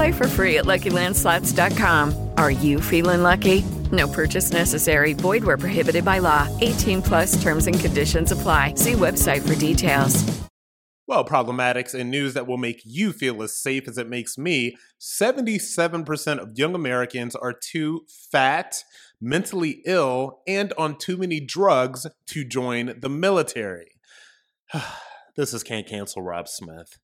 Play for free at LuckyLandSlots.com. Are you feeling lucky? No purchase necessary. Void where prohibited by law. 18 plus terms and conditions apply. See website for details. Well, problematics and news that will make you feel as safe as it makes me 77% of young Americans are too fat, mentally ill, and on too many drugs to join the military. this is Can't Cancel Rob Smith.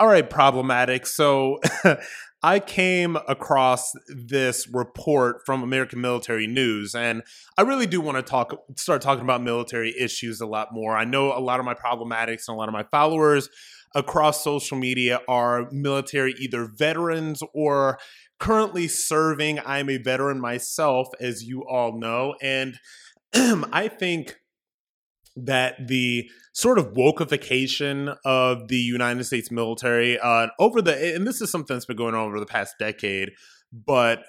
All right, problematic. So I came across this report from American Military News, and I really do want to talk, start talking about military issues a lot more. I know a lot of my problematics and a lot of my followers across social media are military, either veterans or currently serving. I'm a veteran myself, as you all know, and I think that the sort of wokeification of the United States military uh, over the and this is something that's been going on over the past decade, but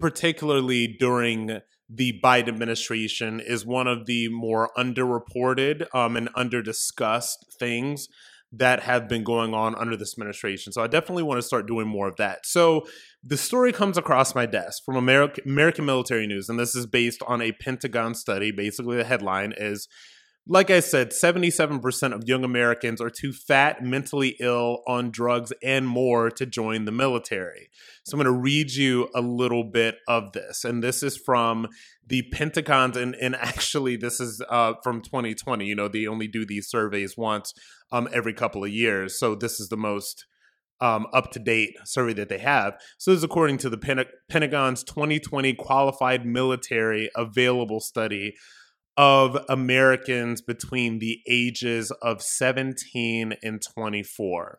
particularly during the Biden administration is one of the more underreported um, and underdiscussed things that have been going on under this administration. So I definitely want to start doing more of that. So the story comes across my desk from American American Military News, and this is based on a Pentagon study. Basically, the headline is like I said, 77% of young Americans are too fat, mentally ill, on drugs, and more to join the military. So I'm going to read you a little bit of this. And this is from the Pentagon's, and, and actually, this is uh, from 2020. You know, they only do these surveys once um, every couple of years. So this is the most. Um, up to date survey that they have. So, this is according to the Pentagon's 2020 Qualified Military Available Study of Americans between the ages of 17 and 24.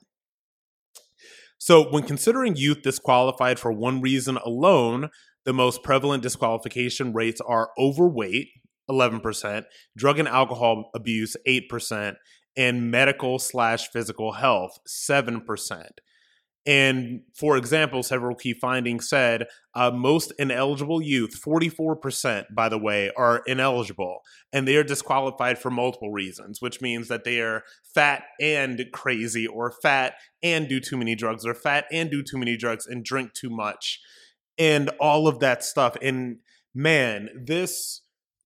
So, when considering youth disqualified for one reason alone, the most prevalent disqualification rates are overweight, 11%, drug and alcohol abuse, 8%, and medical slash physical health, 7%. And for example, several key findings said uh, most ineligible youth, 44%, by the way, are ineligible and they are disqualified for multiple reasons, which means that they are fat and crazy, or fat and do too many drugs, or fat and do too many drugs and drink too much, and all of that stuff. And man, this.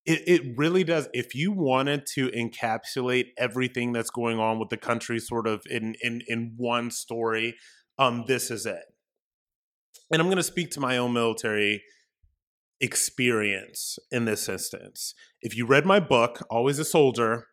It, it really does. If you wanted to encapsulate everything that's going on with the country sort of in, in, in one story, um, this is it. And I'm going to speak to my own military experience in this instance. If you read my book, Always a Soldier,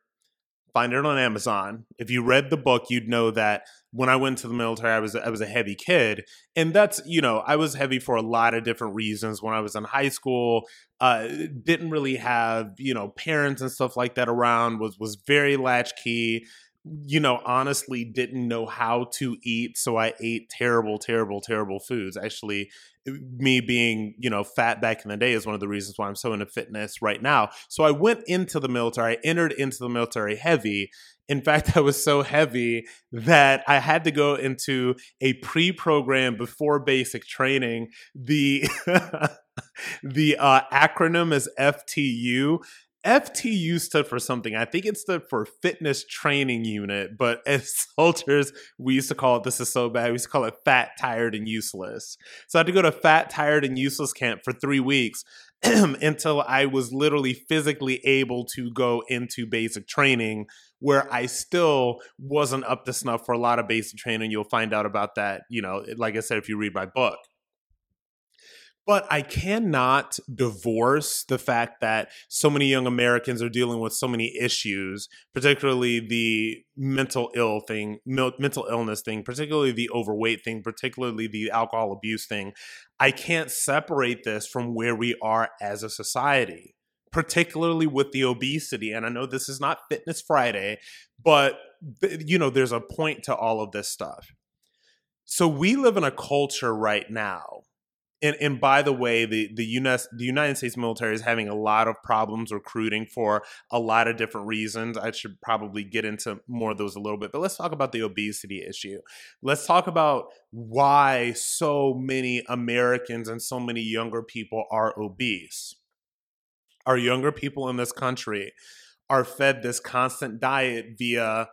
find it on Amazon. If you read the book, you'd know that when I went to the military, I was I was a heavy kid, and that's you know I was heavy for a lot of different reasons. When I was in high school, uh, didn't really have you know parents and stuff like that around. Was was very latchkey you know, honestly didn't know how to eat. So I ate terrible, terrible, terrible foods. Actually, me being, you know, fat back in the day is one of the reasons why I'm so into fitness right now. So I went into the military, I entered into the military heavy. In fact, I was so heavy that I had to go into a pre program before basic training. The the uh, acronym is FTU. FTU stood for something. I think it stood for Fitness Training Unit, but as soldiers, we used to call it, this is so bad, we used to call it Fat, Tired, and Useless. So I had to go to Fat, Tired, and Useless camp for three weeks until I was literally physically able to go into basic training, where I still wasn't up to snuff for a lot of basic training. You'll find out about that, you know, like I said, if you read my book. But I cannot divorce the fact that so many young Americans are dealing with so many issues, particularly the mental ill thing, mental illness thing, particularly the overweight thing, particularly the alcohol abuse thing. I can't separate this from where we are as a society, particularly with the obesity. And I know this is not Fitness Friday, but you know, there's a point to all of this stuff. So we live in a culture right now and and by the way, the the US the United States military is having a lot of problems recruiting for a lot of different reasons. I should probably get into more of those a little bit, but let's talk about the obesity issue. Let's talk about why so many Americans and so many younger people are obese. Our younger people in this country are fed this constant diet via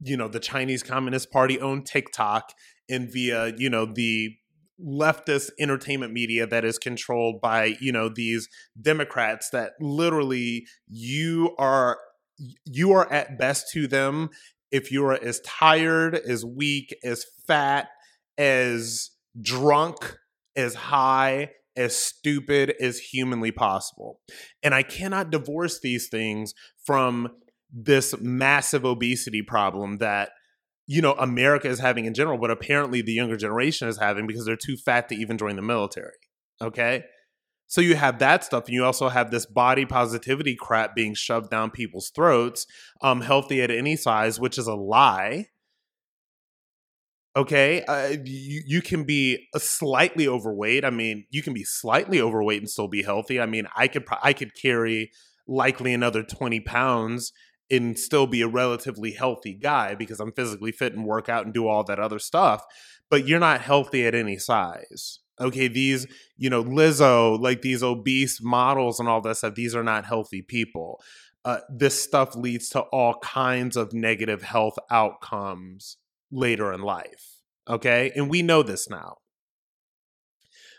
you know the Chinese Communist Party owned TikTok and via you know the leftist entertainment media that is controlled by you know these democrats that literally you are you are at best to them if you are as tired as weak as fat as drunk as high as stupid as humanly possible. And i cannot divorce these things from this massive obesity problem that you know America is having in general, but apparently the younger generation is having because they're too fat to even join the military. Okay. So you have that stuff, and you also have this body positivity crap being shoved down people's throats. Um, healthy at any size, which is a lie. Okay, uh, you you can be a slightly overweight. I mean, you can be slightly overweight and still be healthy. I mean, I could I could carry likely another twenty pounds and still be a relatively healthy guy because I'm physically fit and work out and do all that other stuff. But you're not healthy at any size. Okay, these, you know, Lizzo, like these obese models and all that stuff, these are not healthy people. Uh, this stuff leads to all kinds of negative health outcomes later in life. Okay, and we know this now.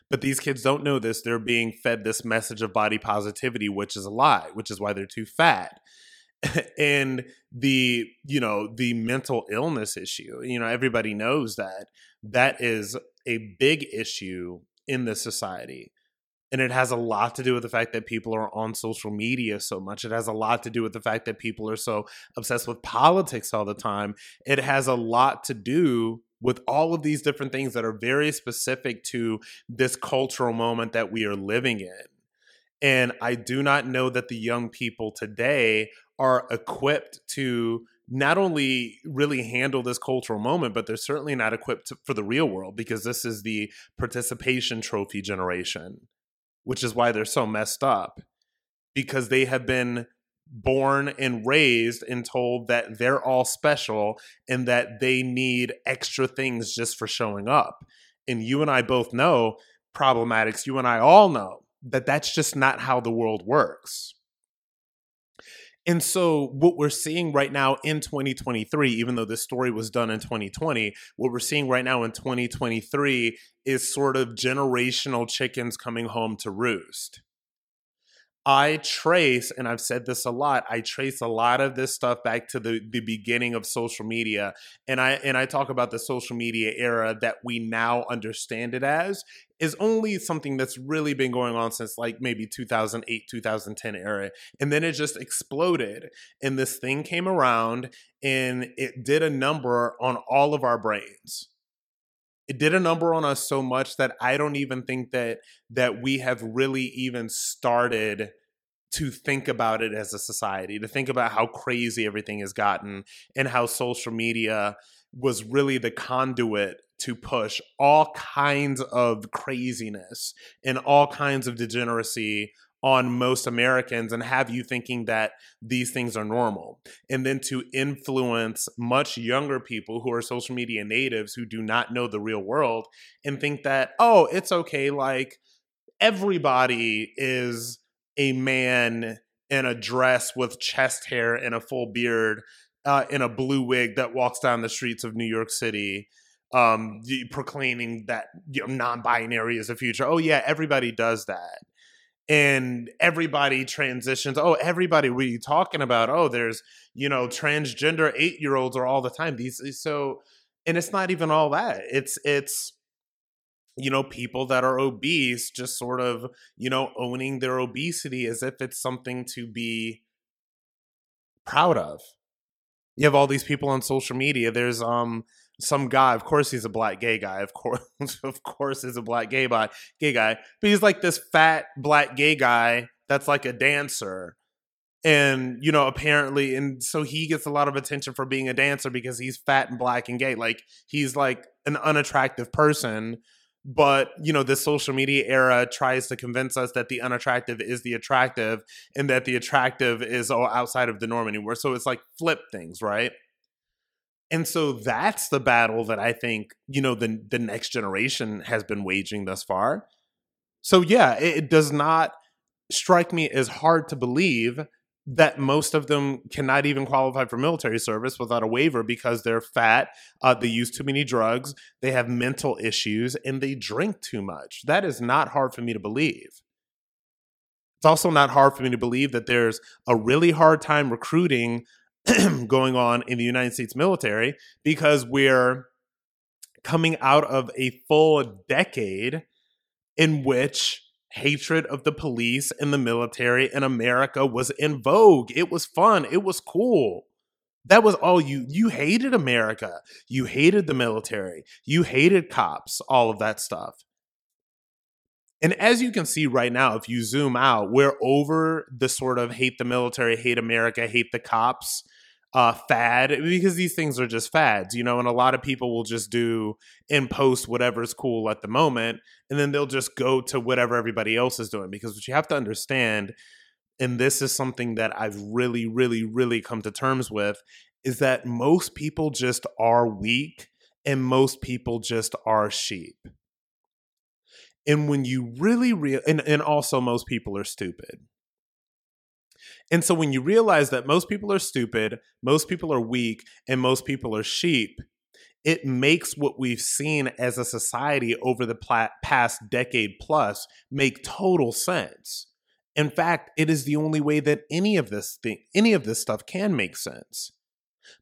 But these kids don't know this. They're being fed this message of body positivity, which is a lie, which is why they're too fat and the you know the mental illness issue you know everybody knows that that is a big issue in this society and it has a lot to do with the fact that people are on social media so much it has a lot to do with the fact that people are so obsessed with politics all the time it has a lot to do with all of these different things that are very specific to this cultural moment that we are living in and I do not know that the young people today are equipped to not only really handle this cultural moment, but they're certainly not equipped to, for the real world because this is the participation trophy generation, which is why they're so messed up because they have been born and raised and told that they're all special and that they need extra things just for showing up. And you and I both know problematics, you and I all know that that's just not how the world works. And so, what we're seeing right now in 2023, even though this story was done in 2020, what we're seeing right now in 2023 is sort of generational chickens coming home to roost. I trace, and I've said this a lot, I trace a lot of this stuff back to the, the beginning of social media. And I and I talk about the social media era that we now understand it as is only something that's really been going on since like maybe 2008, 2010 era. And then it just exploded. And this thing came around and it did a number on all of our brains it did a number on us so much that I don't even think that that we have really even started to think about it as a society, to think about how crazy everything has gotten and how social media was really the conduit to push all kinds of craziness and all kinds of degeneracy on most Americans and have you thinking that these things are normal. And then to influence much younger people who are social media natives who do not know the real world and think that, oh, it's okay. Like, everybody is a man in a dress with chest hair and a full beard uh, in a blue wig that walks down the streets of New York City um proclaiming that you know, non-binary is the future oh yeah everybody does that and everybody transitions. Oh everybody are you talking about oh there's you know transgender eight year olds are all the time. These so and it's not even all that. It's it's you know people that are obese just sort of you know owning their obesity as if it's something to be proud of. You have all these people on social media. There's um some guy. Of course, he's a black gay guy. Of course, of course, he's a black gay guy. Gay guy, but he's like this fat black gay guy that's like a dancer, and you know, apparently, and so he gets a lot of attention for being a dancer because he's fat and black and gay. Like he's like an unattractive person. But you know, this social media era tries to convince us that the unattractive is the attractive, and that the attractive is all outside of the norm anymore. So it's like flip things, right? And so that's the battle that I think, you know, the the next generation has been waging thus far. So yeah, it, it does not strike me as hard to believe that most of them cannot even qualify for military service without a waiver because they're fat, uh, they use too many drugs, they have mental issues, and they drink too much. That is not hard for me to believe. It's also not hard for me to believe that there's a really hard time recruiting going on in the United States military because we're coming out of a full decade in which hatred of the police and the military in America was in vogue. It was fun, it was cool. That was all you you hated America. You hated the military. You hated cops, all of that stuff. And as you can see right now, if you zoom out, we're over the sort of hate the military, hate America, hate the cops uh, fad because these things are just fads, you know, and a lot of people will just do in post whatever's cool at the moment, and then they'll just go to whatever everybody else is doing. Because what you have to understand, and this is something that I've really, really, really come to terms with, is that most people just are weak and most people just are sheep. And when you really real and, and also most people are stupid and so when you realize that most people are stupid, most people are weak, and most people are sheep, it makes what we've seen as a society over the past decade plus make total sense. In fact, it is the only way that any of this thing, any of this stuff can make sense.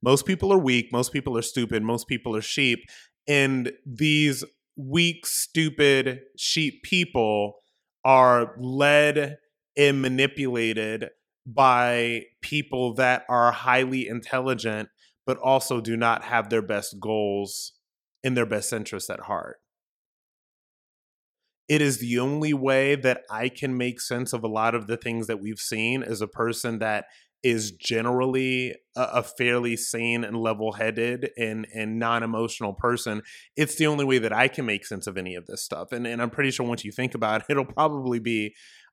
Most people are weak, most people are stupid, most people are sheep, and these weak, stupid sheep people are led and manipulated by people that are highly intelligent but also do not have their best goals in their best interests at heart. It is the only way that I can make sense of a lot of the things that we've seen as a person that is generally a, a fairly sane and level-headed and and non-emotional person. It's the only way that I can make sense of any of this stuff. And and I'm pretty sure once you think about it, it'll probably be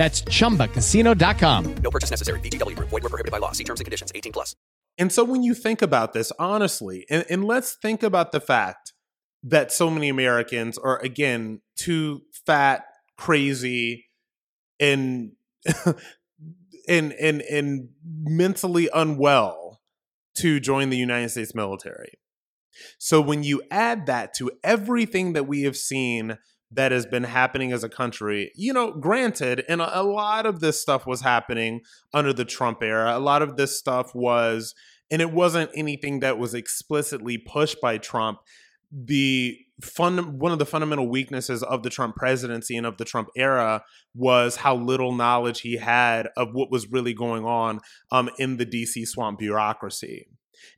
That's chumbacasino.com. No purchase necessary. VGW Group. Void were prohibited by law. See terms and conditions. 18 plus. And so when you think about this, honestly, and, and let's think about the fact that so many Americans are, again, too fat, crazy, and and and and mentally unwell to join the United States military. So when you add that to everything that we have seen that has been happening as a country, you know, granted, and a, lot of this stuff was happening under the Trump era. A lot of this stuff was, and it wasn't anything that was explicitly pushed by Trump. The fun one of the fundamental weaknesses of the Trump presidency and of the Trump era was how little knowledge he had of what was really going on um, in the DC swamp bureaucracy.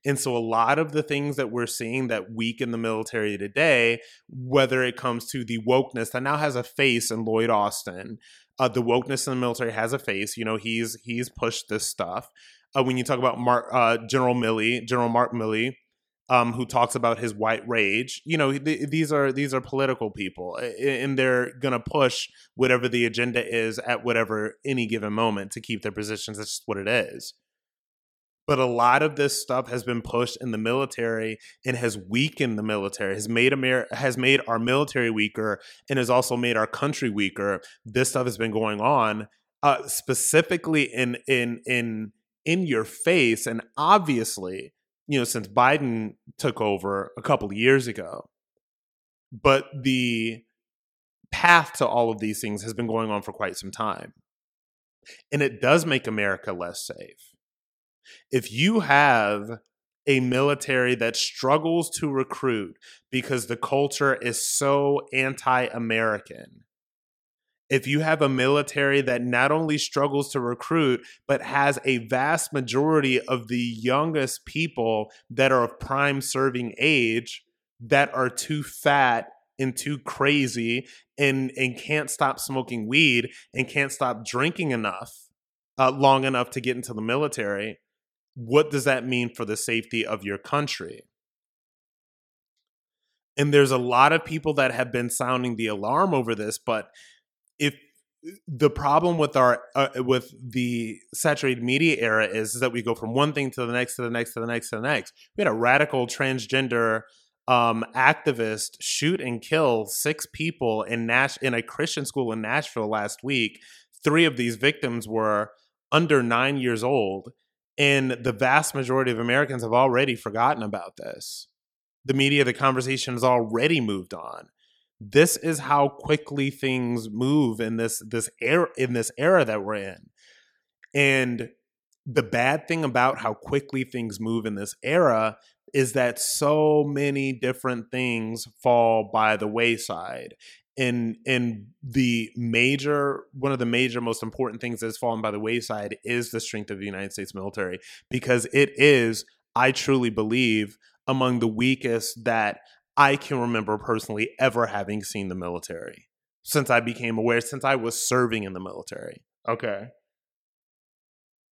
And so, a lot of the things that we're seeing that weaken the military today, whether it comes to the wokeness that now has a face in Lloyd Austin, uh, the wokeness in the military has a face. You know, he's he's pushed this stuff. Uh, when you talk about Mark, uh, General Milley, General Mark Milley, um, who talks about his white rage. You know, th- these are these are political people, and they're gonna push whatever the agenda is at whatever any given moment to keep their positions. That's just what it is. But a lot of this stuff has been pushed in the military and has weakened the military, has made Amer- has made our military weaker, and has also made our country weaker. This stuff has been going on, uh, specifically in in in in your face, and obviously you know, since Biden took over a couple of years ago. But the path to all of these things has been going on for quite some time. And it does make America less safe. If you have a military that struggles to recruit because the culture is so anti American, if you have a military that not only struggles to recruit, but has a vast majority of the youngest people that are of prime serving age that are too fat and too crazy and, and can't stop smoking weed and can't stop drinking enough uh, long enough to get into the military, what does that mean for the safety of your country? And there's a lot of people that have been sounding the alarm over this, but if the problem with our uh, with the saturated media era is, is that we go from one thing to the next to the next to the next to the next. We had a radical transgender um, activist shoot and kill six people in Nash in a Christian school in Nashville last week. Three of these victims were under nine years old, and the vast majority of Americans have already forgotten about this. The media, the conversation has already moved on. This is how quickly things move in this this era in this era that we're in. And the bad thing about how quickly things move in this era is that so many different things fall by the wayside and and the major one of the major most important things that's fallen by the wayside is the strength of the United States military because it is I truly believe among the weakest that I can remember personally ever having seen the military since I became aware, since I was serving in the military. Okay.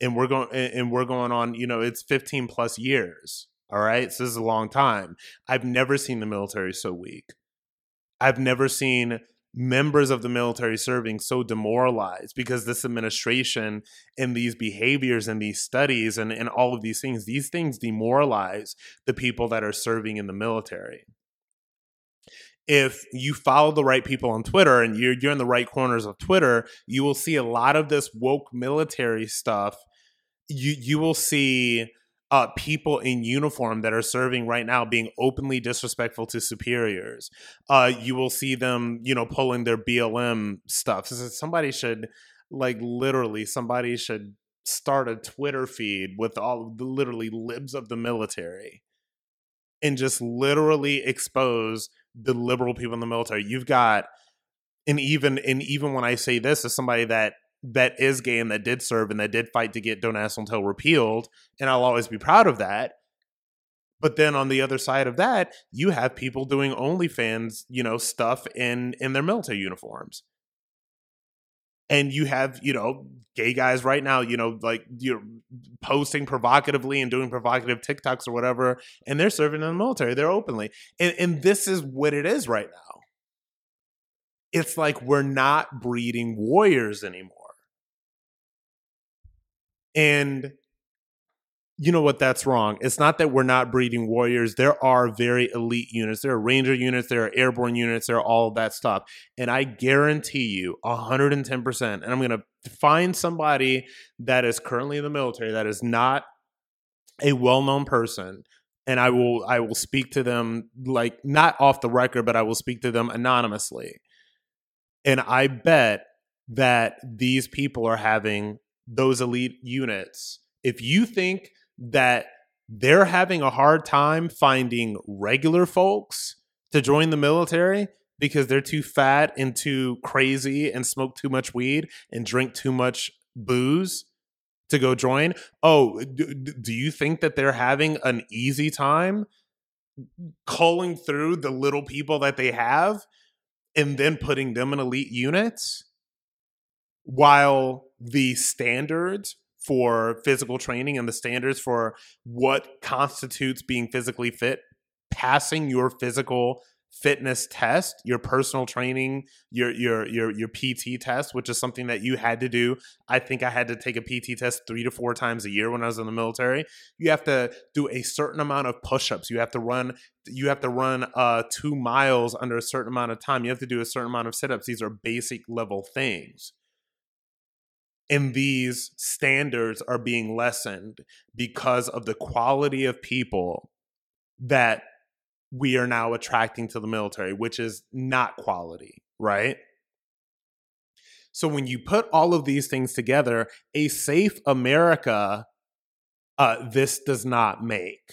And we're going and we're going on, you know, it's 15 plus years. All right. So this is a long time. I've never seen the military so weak. I've never seen members of the military serving so demoralized because this administration and these behaviors and these studies and, and all of these things, these things demoralize the people that are serving in the military if you follow the right people on Twitter and you're you're in the right corners of Twitter, you will see a lot of this woke military stuff. You you will see uh, people in uniform that are serving right now being openly disrespectful to superiors. Uh, you will see them, you know, pulling their BLM stuff. So somebody should, like, literally, somebody should start a Twitter feed with all the literally libs of the military and just literally expose the liberal people in the military. You've got and even and even when I say this as somebody that that is gay and that did serve and that did fight to get Don't Ask Don't Tell repealed, and I'll always be proud of that. But then on the other side of that, you have people doing OnlyFans, you know, stuff in in their military uniforms. And you have, you know, gay guys right now, you know, like you're posting provocatively and doing provocative TikToks or whatever, and they're serving in the military. They're openly. And and this is what it is right now. it's like we're not breeding warriors anymore. And you know what? That's wrong. It's not that we're not breeding warriors. There are very elite units. There are ranger units. There are airborne units. There are all that stuff. And I guarantee you 110%. And I'm going to find somebody that is currently in the military that is not a well-known person and I will I will speak to them like not off the record but I will speak to them anonymously. And I bet that these people are having those elite units. If you think that they're having a hard time finding regular folks to join the military because they're too fat and too crazy and smoke too much weed and drink too much booze to go join. Oh, do, do you think that they're having an easy time culling through the little people that they have and then putting them in elite units while the standards for physical training and the standards for what constitutes being physically fit, passing your physical fitness test, your personal training, your your your your PT test, which is something that you had to do. I think I had to take a PT test 3 to 4 times a year when I was in the military. You have to do a certain amount of push-ups. You have to run you have to run uh 2 miles under a certain amount of time. You have to do a certain amount of sit-ups. These are basic level things and these standards are being lessened because of the quality of people that we are now attracting to the military, which is not quality, right? So when you put all of these things together, a safe America, uh, this does not make.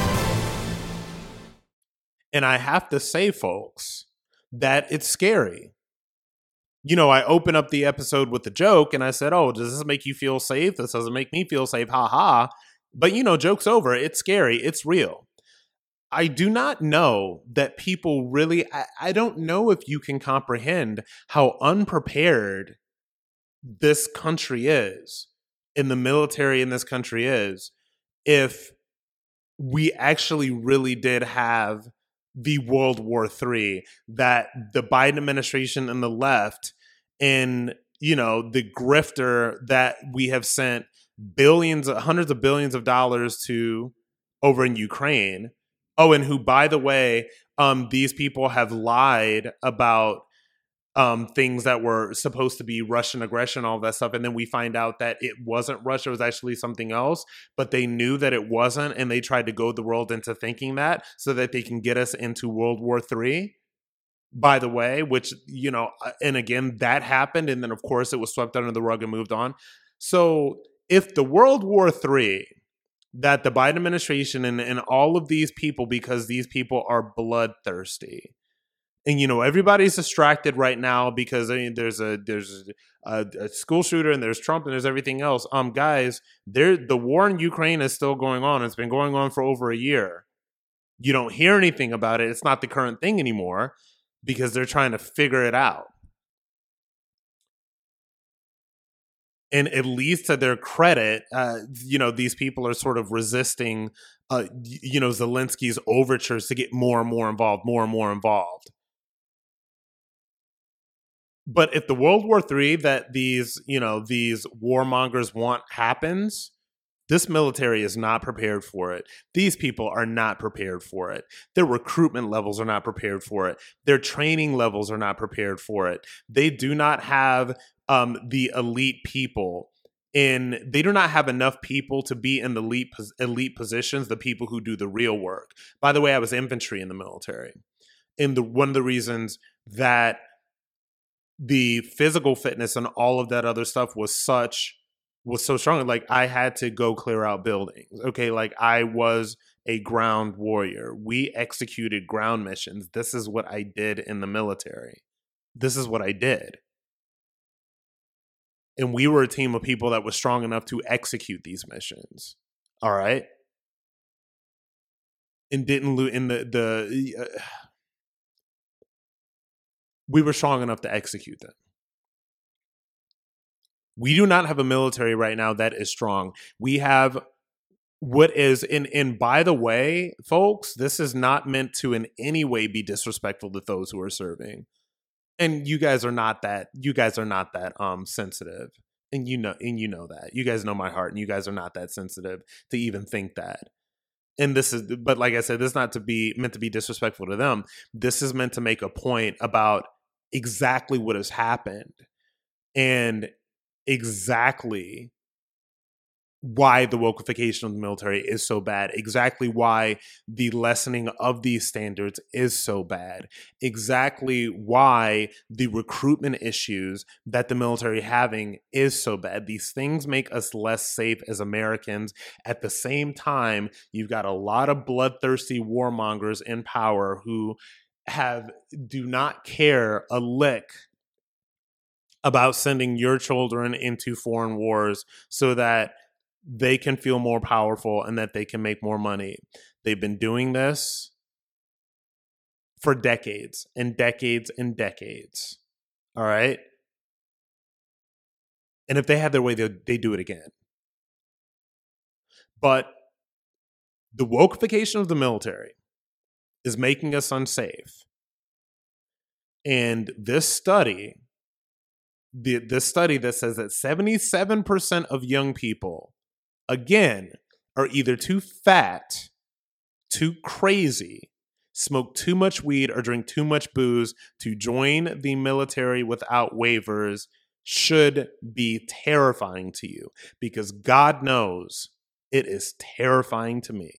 And I have to say, folks, that it's scary. You know, I open up the episode with a joke and I said, Oh, does this make you feel safe? This doesn't make me feel safe. Ha ha. But, you know, joke's over. It's scary. It's real. I do not know that people really, I, I don't know if you can comprehend how unprepared this country is, in the military in this country is, if we actually really did have the World War III that the Biden administration and the left and you know the grifter that we have sent billions hundreds of billions of dollars to over in Ukraine. Oh and who by the way um these people have lied about um, things that were supposed to be Russian aggression, all that stuff. And then we find out that it wasn't Russia, it was actually something else, but they knew that it wasn't. And they tried to goad the world into thinking that so that they can get us into World War III. By the way, which, you know, uh, and again, that happened. And then, of course, it was swept under the rug and moved on. So if the World War III that the Biden administration and, and all of these people, because these people are bloodthirsty, and you know everybody's distracted right now because I mean there's a there's a, a, school shooter and there's Trump and there's everything else. Um, guys, there the war in Ukraine is still going on. It's been going on for over a year. You don't hear anything about it. It's not the current thing anymore because they're trying to figure it out. And at least to their credit, uh, you know, these people are sort of resisting, uh, you know, Zelensky's overtures to get more and more involved, more and more involved but if the World War III that these, you know, these warmongers want happens, this military is not prepared for it. These people are not prepared for it. Their recruitment levels are not prepared for it. Their training levels are not prepared for it. They do not have um, the elite people in they do not have enough people to be in the elite elite positions the people who do the real work by the way i was infantry in the military and the one of the reasons that the physical fitness and all of that other stuff was such was so strong like i had to go clear out buildings okay? Like i was a ground warrior. We executed ground missions. This is what i did in the military. This is what i did. And we were a team of people that was strong enough to execute these missions all right? And didn't lose in the the uh, we were strong enough to execute them. We do not have a military right now that is strong. We have what is in and by the way, folks, this is not meant to in any way be disrespectful to those who are serving. And you guys are not that you guys are not that um sensitive. And you know and you know that. You guys know my heart and you guys are not that sensitive to even think that and this is but like i said this is not to be meant to be disrespectful to them this is meant to make a point about exactly what has happened and exactly why the wokeification of the military is so bad, exactly why the lessening of these standards is so bad, exactly why the recruitment issues that the military having is so bad. These things make us less safe as Americans. At the same time, you've got a lot of bloodthirsty warmongers in power who have do not care a lick about sending your children into foreign wars so that they can feel more powerful and that they can make more money. They've been doing this for decades and decades and decades. All right. And if they have their way, they they do it again. But the wokeification of the military is making us unsafe. And this study, the this study that says that 77% of young people, again, are either too fat, too crazy, smoke too much weed, or drink too much booze to join the military without waivers should be terrifying to you because God knows it is terrifying to me.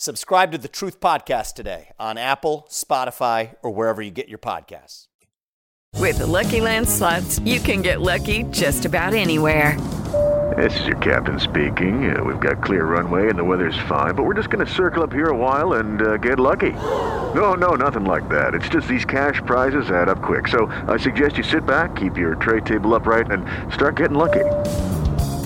Subscribe to the Truth Podcast today on Apple, Spotify, or wherever you get your podcasts. With the Lucky Land slots, you can get lucky just about anywhere. This is your captain speaking. Uh, we've got clear runway and the weather's fine, but we're just going to circle up here a while and uh, get lucky. No, no, nothing like that. It's just these cash prizes add up quick. So I suggest you sit back, keep your tray table upright, and start getting lucky.